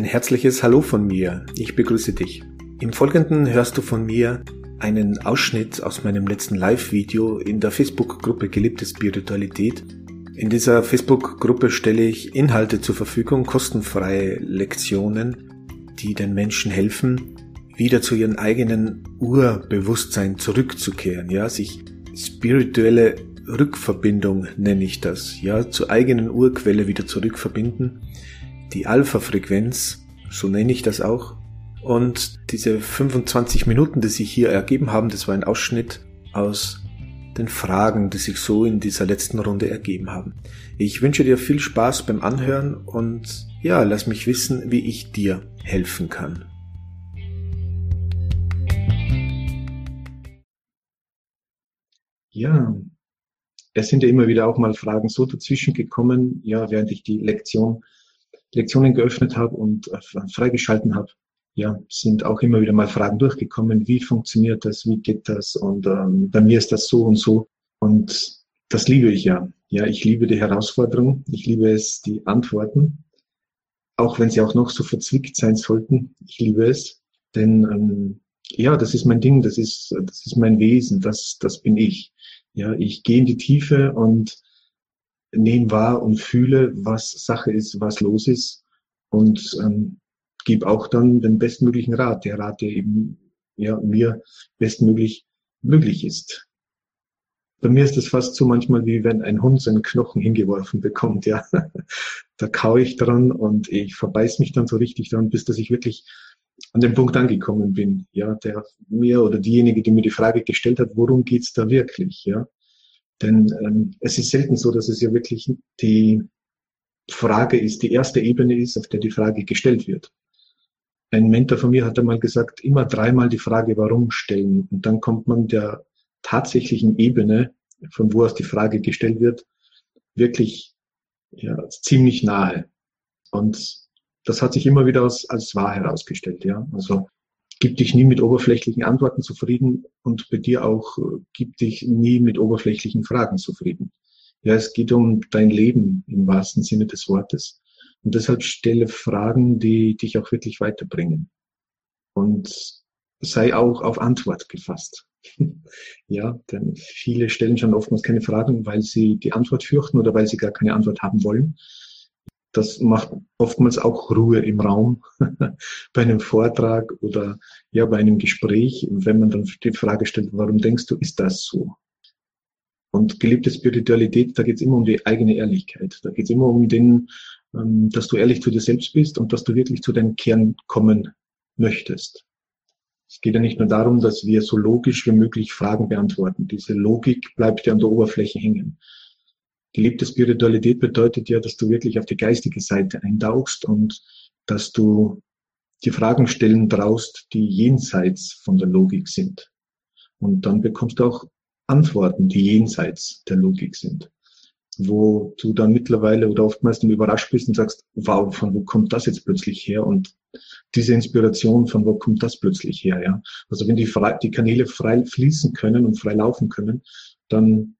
Ein herzliches Hallo von mir. Ich begrüße dich. Im Folgenden hörst du von mir einen Ausschnitt aus meinem letzten Live-Video in der Facebook-Gruppe Gelebte Spiritualität. In dieser Facebook-Gruppe stelle ich Inhalte zur Verfügung, kostenfreie Lektionen, die den Menschen helfen, wieder zu ihrem eigenen Urbewusstsein zurückzukehren, ja, sich spirituelle Rückverbindung nenne ich das, ja, zur eigenen Urquelle wieder zurückverbinden, die Alpha-Frequenz, so nenne ich das auch, und diese 25 Minuten, die sich hier ergeben haben, das war ein Ausschnitt aus den Fragen, die sich so in dieser letzten Runde ergeben haben. Ich wünsche dir viel Spaß beim Anhören und ja, lass mich wissen, wie ich dir helfen kann. Ja, es sind ja immer wieder auch mal Fragen so dazwischen gekommen, ja, während ich die Lektion, Lektionen geöffnet habe und äh, freigeschalten habe. Ja, sind auch immer wieder mal Fragen durchgekommen, wie funktioniert das, wie geht das? Und ähm, bei mir ist das so und so. Und das liebe ich ja. Ja, ich liebe die Herausforderung, ich liebe es, die Antworten, auch wenn sie auch noch so verzwickt sein sollten. Ich liebe es, denn ähm, ja, das ist mein Ding, das ist das ist mein Wesen, das das bin ich. Ja, ich gehe in die Tiefe und nehme wahr und fühle, was Sache ist, was los ist und ähm, gebe auch dann den bestmöglichen Rat, der Rat, der eben ja, mir bestmöglich möglich ist. Bei mir ist es fast so manchmal, wie wenn ein Hund seinen Knochen hingeworfen bekommt, ja. da kaue ich dran und ich verbeiß mich dann so richtig dran, bis dass ich wirklich an den Punkt angekommen bin, ja, der mir oder diejenige, die mir die Frage gestellt hat, worum geht's da wirklich, ja. Denn ähm, es ist selten so, dass es ja wirklich die Frage ist, die erste Ebene ist, auf der die Frage gestellt wird ein Mentor von mir hat einmal gesagt, immer dreimal die Frage warum stellen. Und dann kommt man der tatsächlichen Ebene, von wo aus die Frage gestellt wird, wirklich ja, ziemlich nahe. Und das hat sich immer wieder als, als wahr herausgestellt. Ja? Also gib dich nie mit oberflächlichen Antworten zufrieden und bei dir auch äh, gib dich nie mit oberflächlichen Fragen zufrieden. Ja, es geht um dein Leben im wahrsten Sinne des Wortes. Und deshalb stelle Fragen, die dich auch wirklich weiterbringen. Und sei auch auf Antwort gefasst. ja, denn viele stellen schon oftmals keine Fragen, weil sie die Antwort fürchten oder weil sie gar keine Antwort haben wollen. Das macht oftmals auch Ruhe im Raum bei einem Vortrag oder ja bei einem Gespräch, wenn man dann die Frage stellt, warum denkst du, ist das so? Und geliebte Spiritualität, da geht es immer um die eigene Ehrlichkeit. Da geht es immer um den ähm, dass du ehrlich zu dir selbst bist und dass du wirklich zu deinem Kern kommen möchtest. Es geht ja nicht nur darum, dass wir so logisch wie möglich Fragen beantworten. Diese Logik bleibt ja an der Oberfläche hängen. Gelebte Spiritualität bedeutet ja, dass du wirklich auf die geistige Seite eintauchst und dass du die Fragen stellen traust, die jenseits von der Logik sind. Und dann bekommst du auch Antworten, die jenseits der Logik sind wo du dann mittlerweile oder oftmals überrascht bist und sagst, wow, von wo kommt das jetzt plötzlich her? Und diese Inspiration, von wo kommt das plötzlich her? Ja? Also wenn die, frei, die Kanäle frei fließen können und frei laufen können, dann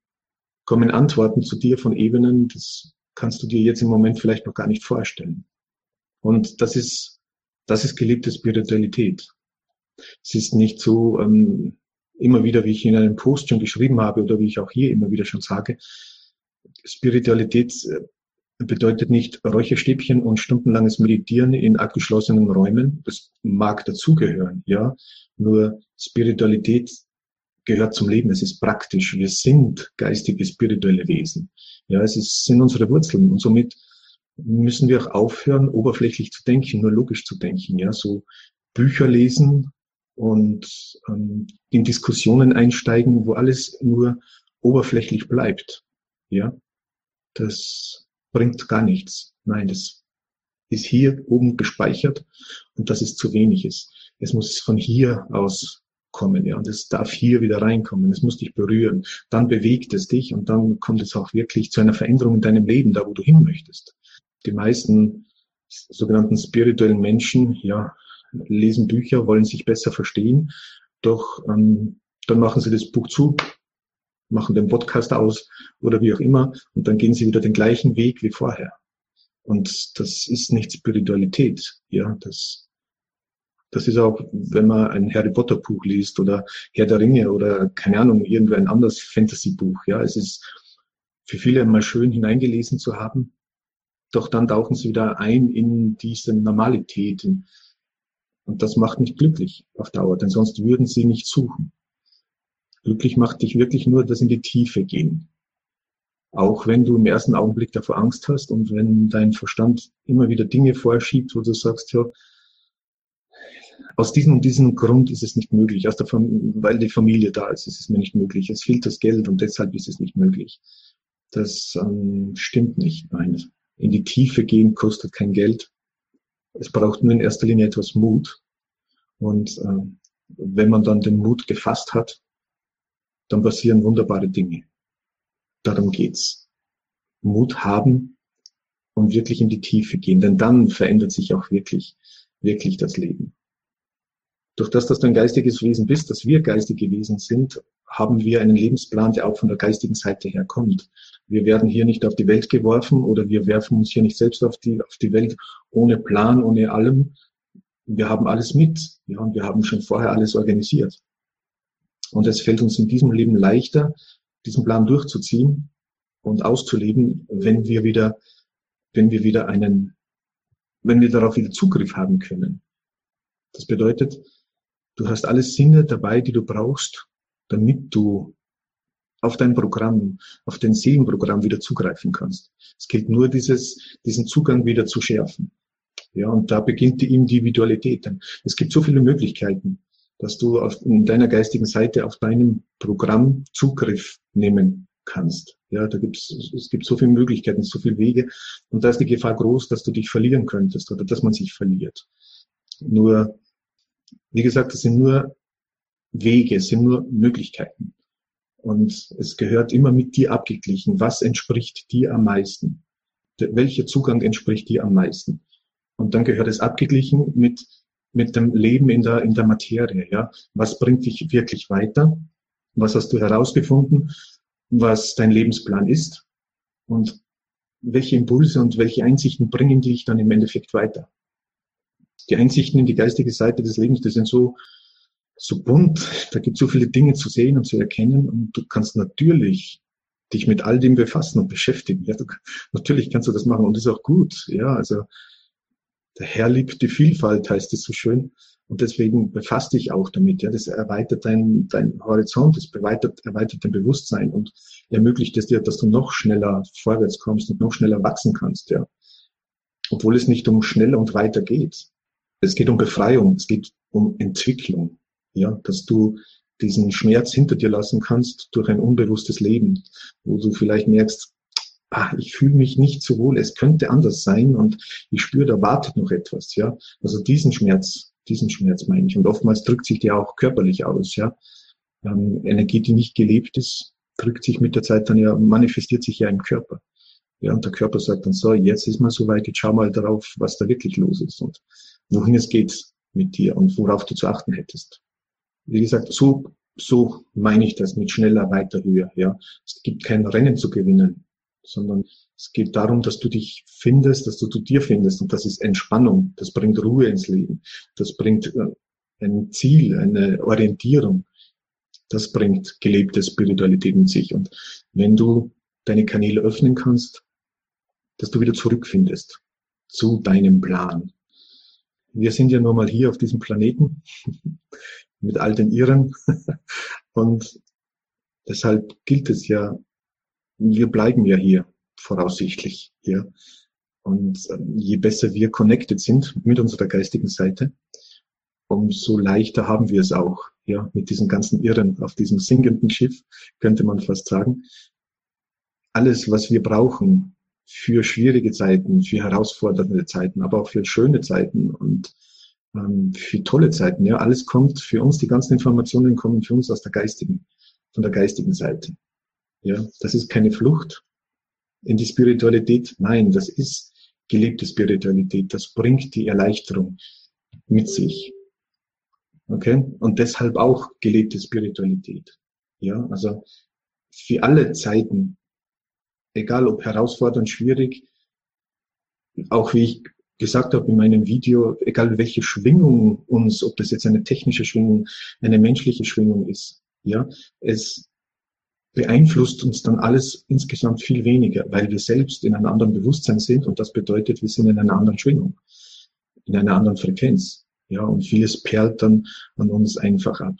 kommen Antworten zu dir von Ebenen, das kannst du dir jetzt im Moment vielleicht noch gar nicht vorstellen. Und das ist, das ist geliebte Spiritualität. Es ist nicht so, ähm, immer wieder, wie ich in einem Post schon geschrieben habe oder wie ich auch hier immer wieder schon sage, Spiritualität äh, bedeutet nicht Räucherstäbchen und stundenlanges Meditieren in abgeschlossenen Räumen. Das mag dazugehören, ja. Nur Spiritualität gehört zum Leben. Es ist praktisch. Wir sind geistige, spirituelle Wesen. Ja, es ist, sind unsere Wurzeln. Und somit müssen wir auch aufhören, oberflächlich zu denken, nur logisch zu denken. Ja, so Bücher lesen und ähm, in Diskussionen einsteigen, wo alles nur oberflächlich bleibt. Ja, das bringt gar nichts. Nein, das ist hier oben gespeichert und das ist zu wenig ist. Es muss von hier aus kommen, ja, und es darf hier wieder reinkommen. Es muss dich berühren. Dann bewegt es dich und dann kommt es auch wirklich zu einer Veränderung in deinem Leben, da wo du hin möchtest. Die meisten sogenannten spirituellen Menschen, ja, lesen Bücher, wollen sich besser verstehen, doch ähm, dann machen sie das Buch zu, machen den Podcast aus oder wie auch immer und dann gehen sie wieder den gleichen Weg wie vorher. Und das ist nicht Spiritualität. Ja, das, das ist auch, wenn man ein Harry Potter Buch liest oder Herr der Ringe oder keine Ahnung, irgendein anderes Fantasy Buch. Ja, es ist für viele mal schön hineingelesen zu haben. Doch dann tauchen sie wieder ein in diese Normalität. Und das macht nicht glücklich auf Dauer, denn sonst würden sie nicht suchen. Glücklich macht dich wirklich nur das in die Tiefe gehen. Auch wenn du im ersten Augenblick davor Angst hast und wenn dein Verstand immer wieder Dinge vorschiebt, wo du sagst, ja, aus diesem und diesem Grund ist es nicht möglich, aus der weil die Familie da ist, ist es mir nicht möglich. Es fehlt das Geld und deshalb ist es nicht möglich. Das ähm, stimmt nicht. Nein, in die Tiefe gehen kostet kein Geld. Es braucht nur in erster Linie etwas Mut. Und äh, wenn man dann den Mut gefasst hat, dann passieren wunderbare Dinge. Darum geht's. Mut haben und wirklich in die Tiefe gehen, denn dann verändert sich auch wirklich, wirklich das Leben. Durch das, dass du ein geistiges Wesen bist, dass wir geistige Wesen sind, haben wir einen Lebensplan, der auch von der geistigen Seite her kommt. Wir werden hier nicht auf die Welt geworfen oder wir werfen uns hier nicht selbst auf die, auf die Welt ohne Plan, ohne allem. Wir haben alles mit. Ja, und wir haben schon vorher alles organisiert. Und es fällt uns in diesem Leben leichter, diesen Plan durchzuziehen und auszuleben, wenn wir wieder, wenn wir wieder einen, wenn wir darauf wieder Zugriff haben können. Das bedeutet, du hast alle Sinne dabei, die du brauchst, damit du auf dein Programm, auf dein Seelenprogramm wieder zugreifen kannst. Es gilt nur, dieses, diesen Zugang wieder zu schärfen. Ja, und da beginnt die Individualität. Es gibt so viele Möglichkeiten dass du auf in deiner geistigen Seite auf deinem Programm Zugriff nehmen kannst. Ja, da gibt's, es gibt so viele Möglichkeiten, so viele Wege. Und da ist die Gefahr groß, dass du dich verlieren könntest oder dass man sich verliert. Nur, wie gesagt, es sind nur Wege, es sind nur Möglichkeiten. Und es gehört immer mit dir abgeglichen. Was entspricht dir am meisten? Welcher Zugang entspricht dir am meisten? Und dann gehört es abgeglichen mit mit dem Leben in der, in der Materie. Ja? Was bringt dich wirklich weiter? Was hast du herausgefunden? Was dein Lebensplan ist? Und welche Impulse und welche Einsichten bringen dich dann im Endeffekt weiter? Die Einsichten in die geistige Seite des Lebens, die sind so, so bunt. Da gibt es so viele Dinge zu sehen und zu erkennen. Und du kannst natürlich dich mit all dem befassen und beschäftigen. Ja, du, natürlich kannst du das machen und ist auch gut. Ja, also der Herr liebt die Vielfalt, heißt es so schön. Und deswegen befasst dich auch damit. Ja, das erweitert dein, dein Horizont, das erweitert, erweitert dein Bewusstsein und ermöglicht es dir, dass du noch schneller vorwärts kommst und noch schneller wachsen kannst. Ja, obwohl es nicht um schneller und weiter geht. Es geht um Befreiung, es geht um Entwicklung. Ja, dass du diesen Schmerz hinter dir lassen kannst durch ein unbewusstes Leben, wo du vielleicht merkst, ah, ich fühle mich nicht so wohl, es könnte anders sein und ich spüre, da wartet noch etwas, ja. Also diesen Schmerz, diesen Schmerz meine ich. Und oftmals drückt sich der auch körperlich aus, ja. Ähm, Energie, die nicht gelebt ist, drückt sich mit der Zeit dann ja, manifestiert sich ja im Körper. Ja, und der Körper sagt dann so, jetzt ist mal soweit, jetzt schau mal darauf, was da wirklich los ist und wohin es geht mit dir und worauf du zu achten hättest. Wie gesagt, so, so meine ich das mit schneller, weiter, höher, ja. Es gibt kein Rennen zu gewinnen sondern es geht darum, dass du dich findest, dass du zu dir findest und das ist Entspannung, das bringt Ruhe ins Leben, das bringt äh, ein Ziel, eine Orientierung, das bringt gelebte Spiritualität in sich und wenn du deine Kanäle öffnen kannst, dass du wieder zurückfindest zu deinem Plan. Wir sind ja nur mal hier auf diesem Planeten mit all den Irren und deshalb gilt es ja wir bleiben ja hier voraussichtlich hier. Und ähm, je besser wir connected sind mit unserer geistigen Seite, umso leichter haben wir es auch, ja, mit diesen ganzen Irren auf diesem sinkenden Schiff, könnte man fast sagen. Alles, was wir brauchen für schwierige Zeiten, für herausfordernde Zeiten, aber auch für schöne Zeiten und ähm, für tolle Zeiten, ja, alles kommt für uns, die ganzen Informationen kommen für uns aus der geistigen, von der geistigen Seite. Ja, das ist keine Flucht in die Spiritualität. Nein, das ist gelebte Spiritualität. Das bringt die Erleichterung mit sich. Okay? Und deshalb auch gelebte Spiritualität. Ja, also für alle Zeiten, egal ob herausfordernd, schwierig, auch wie ich gesagt habe in meinem Video, egal welche Schwingung uns, ob das jetzt eine technische Schwingung, eine menschliche Schwingung ist, ja, es beeinflusst uns dann alles insgesamt viel weniger, weil wir selbst in einem anderen Bewusstsein sind und das bedeutet, wir sind in einer anderen Schwingung, in einer anderen Frequenz. Ja, und vieles perlt dann an uns einfach ab.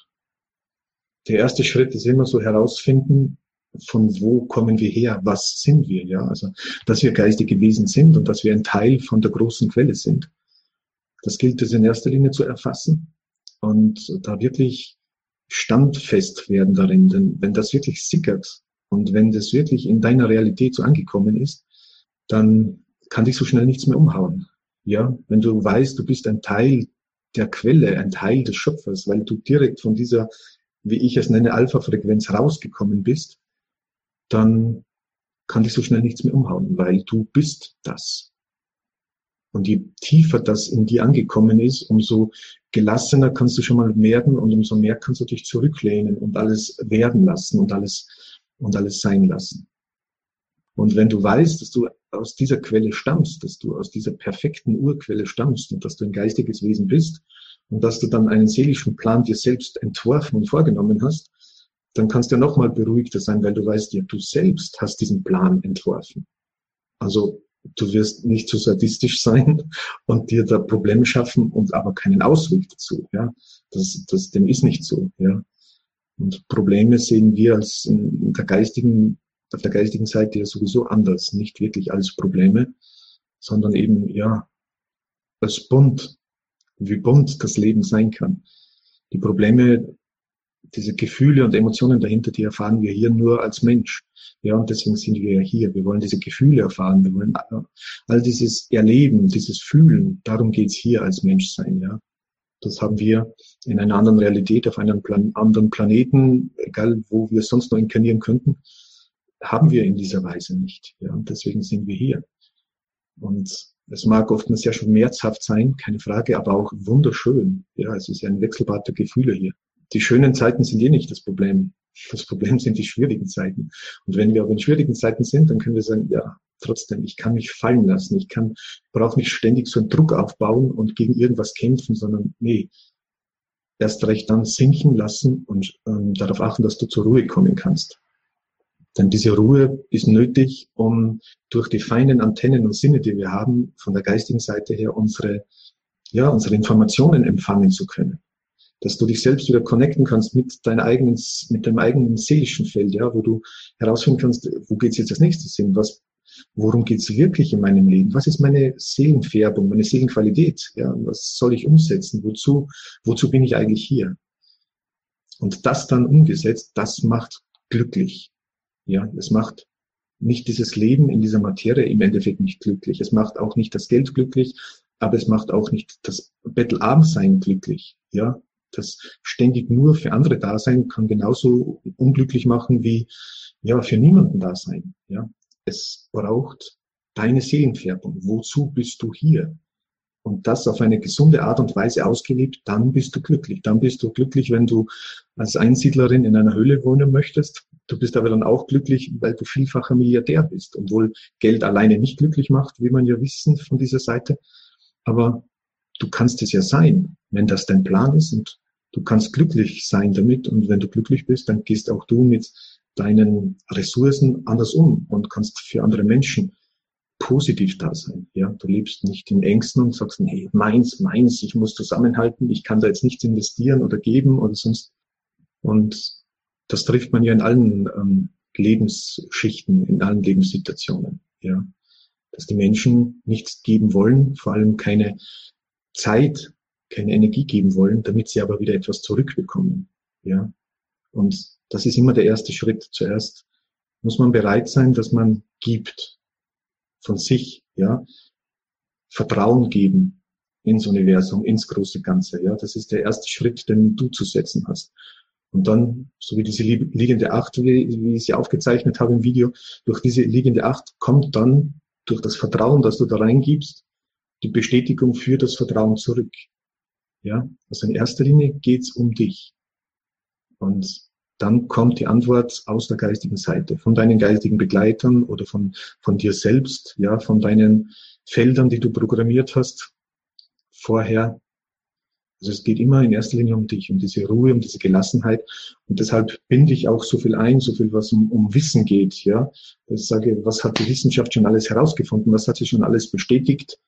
Der erste Schritt ist immer so herausfinden, von wo kommen wir her, was sind wir, ja, also, dass wir geistige Wesen sind und dass wir ein Teil von der großen Quelle sind. Das gilt es in erster Linie zu erfassen und da wirklich standfest werden darin. Denn wenn das wirklich sickert und wenn das wirklich in deiner Realität so angekommen ist, dann kann dich so schnell nichts mehr umhauen. Ja, wenn du weißt, du bist ein Teil der Quelle, ein Teil des Schöpfers, weil du direkt von dieser, wie ich es nenne, Alpha-Frequenz rausgekommen bist, dann kann dich so schnell nichts mehr umhauen, weil du bist das. Und je tiefer das in dir angekommen ist, umso gelassener kannst du schon mal werden und umso mehr kannst du dich zurücklehnen und alles werden lassen und alles, und alles sein lassen. Und wenn du weißt, dass du aus dieser Quelle stammst, dass du aus dieser perfekten Urquelle stammst und dass du ein geistiges Wesen bist und dass du dann einen seelischen Plan dir selbst entworfen und vorgenommen hast, dann kannst du ja nochmal beruhigter sein, weil du weißt, ja, du selbst hast diesen Plan entworfen. Also du wirst nicht zu so sadistisch sein und dir da Probleme schaffen und aber keinen Ausweg dazu. Ja, das, das dem ist nicht so. Ja, und Probleme sehen wir als in der geistigen, auf der geistigen Seite ja sowieso anders, nicht wirklich als Probleme, sondern eben ja als bunt, wie bunt das Leben sein kann. Die Probleme diese Gefühle und Emotionen dahinter, die erfahren wir hier nur als Mensch. Ja, und deswegen sind wir ja hier. Wir wollen diese Gefühle erfahren. Wir wollen all dieses Erleben, dieses Fühlen. Darum geht's hier als Mensch sein. Ja, das haben wir in einer anderen Realität, auf einem Plan anderen Planeten, egal wo wir sonst noch inkarnieren könnten, haben wir in dieser Weise nicht. Ja, und deswegen sind wir hier. Und es mag oftmals schon schmerzhaft sein, keine Frage, aber auch wunderschön. Ja, es ist ja ein Wechselbad der Gefühle hier die schönen Zeiten sind eh nicht das Problem. Das Problem sind die schwierigen Zeiten. Und wenn wir aber in schwierigen Zeiten sind, dann können wir sagen, ja, trotzdem, ich kann mich fallen lassen. Ich kann, brauche nicht ständig so einen Druck aufbauen und gegen irgendwas kämpfen, sondern nee, erst recht dann sinken lassen und ähm, darauf achten, dass du zur Ruhe kommen kannst. Denn diese Ruhe ist nötig, um durch die feinen Antennen und Sinne, die wir haben, von der geistigen Seite her unsere, ja, unsere Informationen empfangen zu können dass du dich selbst wieder connecten kannst mit deinem eigenen, mit deinem eigenen seelischen Feld, ja, wo du herausfinden kannst, wo geht's jetzt als nächstes hin, was, worum geht's wirklich in meinem Leben, was ist meine Seelenfärbung, meine Seelenqualität, ja, was soll ich umsetzen, wozu, wozu bin ich eigentlich hier? Und das dann umgesetzt, das macht glücklich, ja, es macht nicht dieses Leben in dieser Materie im Endeffekt nicht glücklich. Es macht auch nicht das Geld glücklich, aber es macht auch nicht das Bettelarmsein glücklich. Ja, das ständig nur für andere da sein kann genauso unglücklich machen wie ja für niemanden da sein. Ja, es braucht deine Seelenfärbung. Wozu bist du hier? Und das auf eine gesunde Art und Weise ausgelebt, dann bist du glücklich. Dann bist du glücklich, wenn du als Einsiedlerin in einer Höhle wohnen möchtest. Du bist aber dann auch glücklich, weil du vielfacher Milliardär bist. Obwohl Geld alleine nicht glücklich macht, wie man ja wissen von dieser Seite. Aber du kannst es ja sein, wenn das dein Plan ist und du kannst glücklich sein damit und wenn du glücklich bist, dann gehst auch du mit deinen Ressourcen anders um und kannst für andere Menschen positiv da sein. Ja, du lebst nicht in Ängsten und sagst, hey, meins, meins, ich muss zusammenhalten, ich kann da jetzt nichts investieren oder geben oder sonst. Und das trifft man ja in allen ähm, Lebensschichten, in allen Lebenssituationen. Ja, dass die Menschen nichts geben wollen, vor allem keine Zeit, keine Energie geben wollen, damit sie aber wieder etwas zurückbekommen. Ja. Und das ist immer der erste Schritt. Zuerst muss man bereit sein, dass man gibt von sich, ja. Vertrauen geben ins Universum, ins große Ganze, ja. Das ist der erste Schritt, den du zu setzen hast. Und dann, so wie diese liegende Acht, wie, wie ich sie aufgezeichnet habe im Video, durch diese liegende Acht kommt dann durch das Vertrauen, das du da reingibst, die Bestätigung für das Vertrauen zurück. Ja, also in erster Linie geht's um dich. Und dann kommt die Antwort aus der geistigen Seite, von deinen geistigen Begleitern oder von, von dir selbst, ja, von deinen Feldern, die du programmiert hast vorher. Also es geht immer in erster Linie um dich, um diese Ruhe, um diese Gelassenheit. Und deshalb binde ich auch so viel ein, so viel, was um, um Wissen geht. Ja, ich sage, was hat die Wissenschaft schon alles herausgefunden? Was hat sie schon alles bestätigt?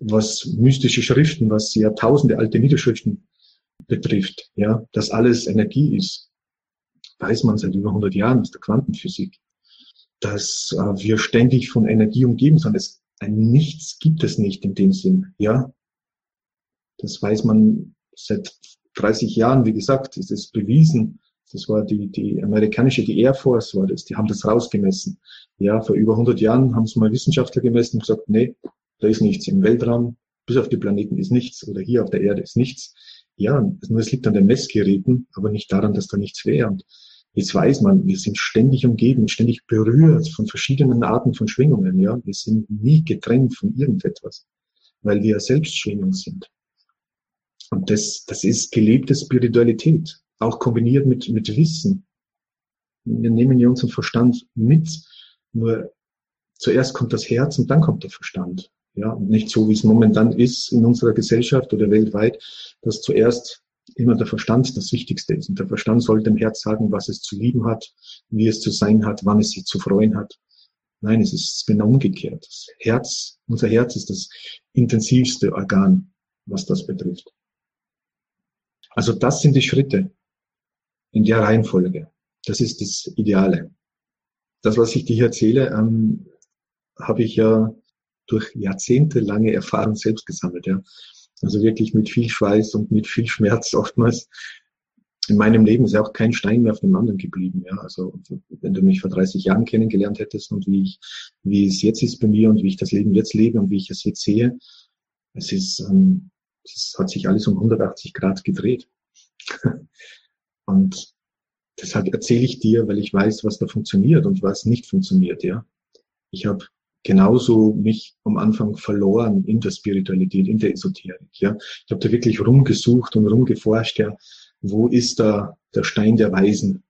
Was mystische Schriften, was Jahrtausende alte Niederschriften betrifft, ja, dass alles Energie ist, weiß man seit über 100 Jahren aus der Quantenphysik, dass äh, wir ständig von Energie umgeben sind. Es, ein Nichts gibt es nicht in dem Sinn, ja. Das weiß man seit 30 Jahren, wie gesagt, ist es bewiesen. Das war die, die amerikanische, die Air Force war das, die haben das rausgemessen. Ja, vor über 100 Jahren haben es mal Wissenschaftler gemessen und gesagt, nee, da ist nichts im Weltraum, bis auf die Planeten ist nichts oder hier auf der Erde ist nichts. Ja, nur es liegt an den Messgeräten, aber nicht daran, dass da nichts wäre. Und jetzt weiß man, wir sind ständig umgeben, ständig berührt von verschiedenen Arten von Schwingungen. Ja, wir sind nie getrennt von irgendetwas, weil wir selbst Schwingung sind. Und das, das ist gelebte Spiritualität, auch kombiniert mit, mit Wissen. Wir nehmen ja unseren Verstand mit, nur zuerst kommt das Herz und dann kommt der Verstand. Ja, und nicht so, wie es momentan ist in unserer Gesellschaft oder weltweit, dass zuerst immer der Verstand das Wichtigste ist. Und der Verstand sollte dem Herz sagen, was es zu lieben hat, wie es zu sein hat, wann es sich zu freuen hat. Nein, es ist genau umgekehrt. Das Herz, unser Herz ist das intensivste Organ, was das betrifft. Also das sind die Schritte in der Reihenfolge. Das ist das Ideale. Das, was ich dir erzähle, ähm, habe ich ja durch jahrzehntelange Erfahrung selbst gesammelt. Ja. Also wirklich mit viel Schweiß und mit viel Schmerz oftmals. In meinem Leben ist ja auch kein Stein mehr auf dem anderen geblieben. Ja. Also wenn du mich vor 30 Jahren kennengelernt hättest und wie ich, wie es jetzt ist bei mir und wie ich das Leben jetzt lebe und wie ich es jetzt sehe, es ist, ähm, es hat sich alles um 180 Grad gedreht. und deshalb erzähle ich dir, weil ich weiß, was da funktioniert und was nicht funktioniert. Ja, ich habe genauso mich am Anfang verloren in der Spiritualität, in der Esoterik. Ja, ich habe da wirklich rumgesucht und rumgeforscht. Ja, wo ist da der Stein der Weisen?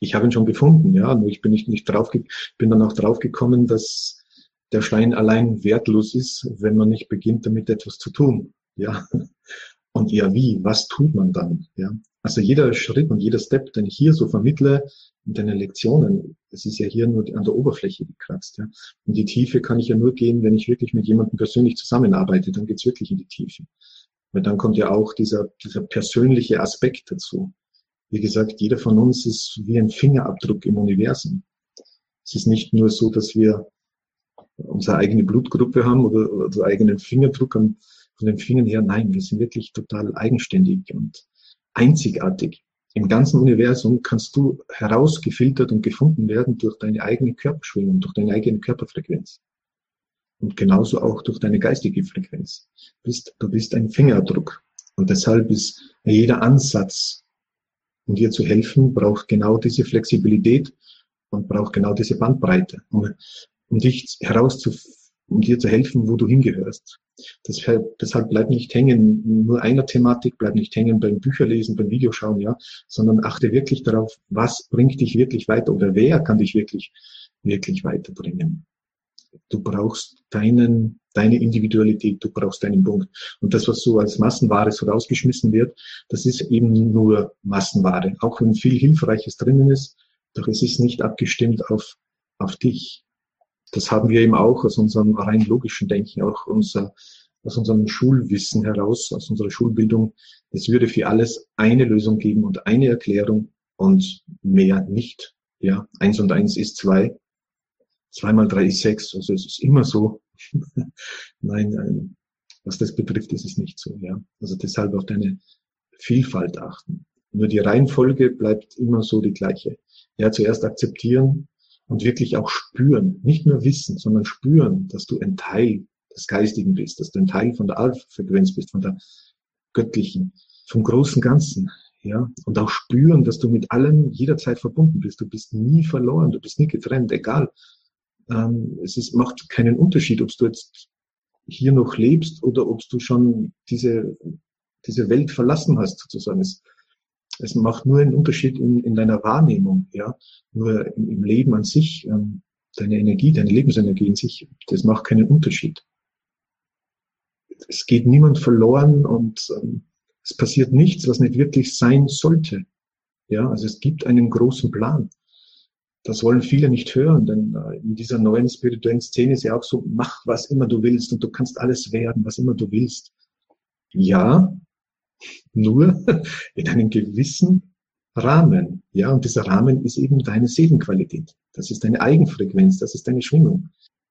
Ich habe ihn schon gefunden. Ja, nur ich bin nicht nicht drauf, bin dann auch draufgekommen, dass der Stein allein wertlos ist, wenn man nicht beginnt, damit etwas zu tun. Ja, und ja, wie? Was tut man dann? Ja, also jeder Schritt und jeder Step, den ich hier so vermittle in deinen Lektionen, es ist ja hier nur an der Oberfläche gekratzt. Ja. In die Tiefe kann ich ja nur gehen, wenn ich wirklich mit jemandem persönlich zusammenarbeite. Dann geht's wirklich in die Tiefe. Weil dann kommt ja auch dieser, dieser persönliche Aspekt dazu. Wie gesagt, jeder von uns ist wie ein Fingerabdruck im Universum. Es ist nicht nur so, dass wir unsere eigene Blutgruppe haben oder, unseren eigenen Fingerdruck von den Fingern her. Nein, wir sind wirklich total eigenständig und einzigartig. Im ganzen Universum kannst du herausgefiltert und gefunden werden durch deine eigene Körperschwingung, durch deine eigene Körperfrequenz. Und genauso auch durch deine geistige Frequenz. Du bist, ein Fingerabdruck. Und deshalb ist jeder Ansatz, um dir zu helfen, braucht genau diese Flexibilität und braucht genau diese Bandbreite, um, um dich herauszufinden um dir zu helfen, wo du hingehörst. Deshalb, deshalb bleib nicht hängen, nur einer Thematik, bleib nicht hängen beim Bücherlesen, beim Videoschauen, ja, sondern achte wirklich darauf, was bringt dich wirklich weiter oder wer kann dich wirklich, wirklich weiterbringen. Du brauchst deinen, deine Individualität, du brauchst deinen Punkt. Und das, was so als Massenware so rausgeschmissen wird, das ist eben nur Massenware. Auch wenn viel Hilfreiches drinnen ist, doch es ist nicht abgestimmt auf, auf dich das haben wir eben auch aus unserem rein logischen Denken, auch unser, aus unserem Schulwissen heraus, aus unserer Schulbildung. Es würde für alles eine Lösung geben und eine Erklärung und mehr nicht. Ja, eins und eins ist zwei. Zwei mal drei ist sechs. Also es ist immer so. nein, nein, was das betrifft, ist es nicht so. Ja, also deshalb auf deine Vielfalt achten. Nur die Reihenfolge bleibt immer so die gleiche. Ja, zuerst akzeptieren, und wirklich auch spüren, nicht nur wissen, sondern spüren, dass du ein Teil des Geistigen bist, dass du ein Teil von der Alpha-Frequenz bist, von der göttlichen, vom großen Ganzen, ja, und auch spüren, dass du mit allem jederzeit verbunden bist. Du bist nie verloren, du bist nie getrennt, egal. Ähm, es ist, macht keinen Unterschied, ob du jetzt hier noch lebst oder ob du schon diese, diese Welt verlassen hast, sozusagen. Es, es macht nur einen Unterschied in, in deiner Wahrnehmung, ja. Nur im, im Leben an sich ähm, deine Energie, deine Lebensenergie in sich, das macht keinen Unterschied. Es geht niemand verloren und ähm, es passiert nichts, was nicht wirklich sein sollte. Ja, also es gibt einen großen Plan. Das wollen viele nicht hören, denn äh, in dieser neuen spirituellen Szene ist ja auch so, mach was immer du willst und du kannst alles werden, was immer du willst. Ja, nur in einem gewissen Rahmen. Ja, und dieser Rahmen ist eben deine Seelenqualität. Das ist deine Eigenfrequenz, das ist deine Schwingung.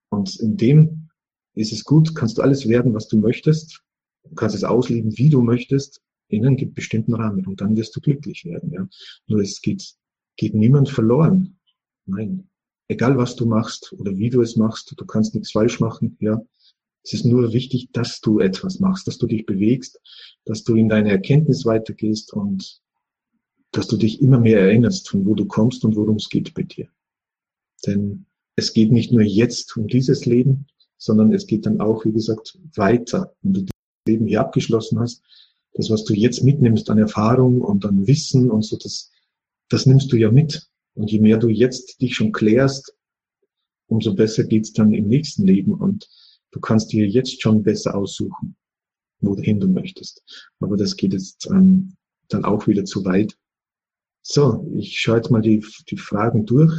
Und in dem ist es gut, kannst du alles werden, was du möchtest. Du kannst es ausleben, wie du möchtest, in einem bestimmten Rahmen. Und dann wirst du glücklich werden. Ja. Nur es geht, geht niemand verloren. Nein. Egal was du machst oder wie du es machst, du kannst nichts falsch machen. Ja. Es ist nur wichtig, dass du etwas machst, dass du dich bewegst, dass du in deine Erkenntnis weitergehst und dass du dich immer mehr erinnerst, von wo du kommst und worum es geht bei dir. Denn es geht nicht nur jetzt um dieses Leben, sondern es geht dann auch, wie gesagt, weiter. Wenn du das Leben hier abgeschlossen hast, das, was du jetzt mitnimmst an Erfahrung und an Wissen und so, das, das nimmst du ja mit. Und je mehr du jetzt dich schon klärst, umso besser geht's dann im nächsten Leben und du kannst dir jetzt schon besser aussuchen, wohin du möchtest. Aber das geht jetzt ähm, dann auch wieder zu weit. So, ich schaue jetzt mal die, die Fragen durch.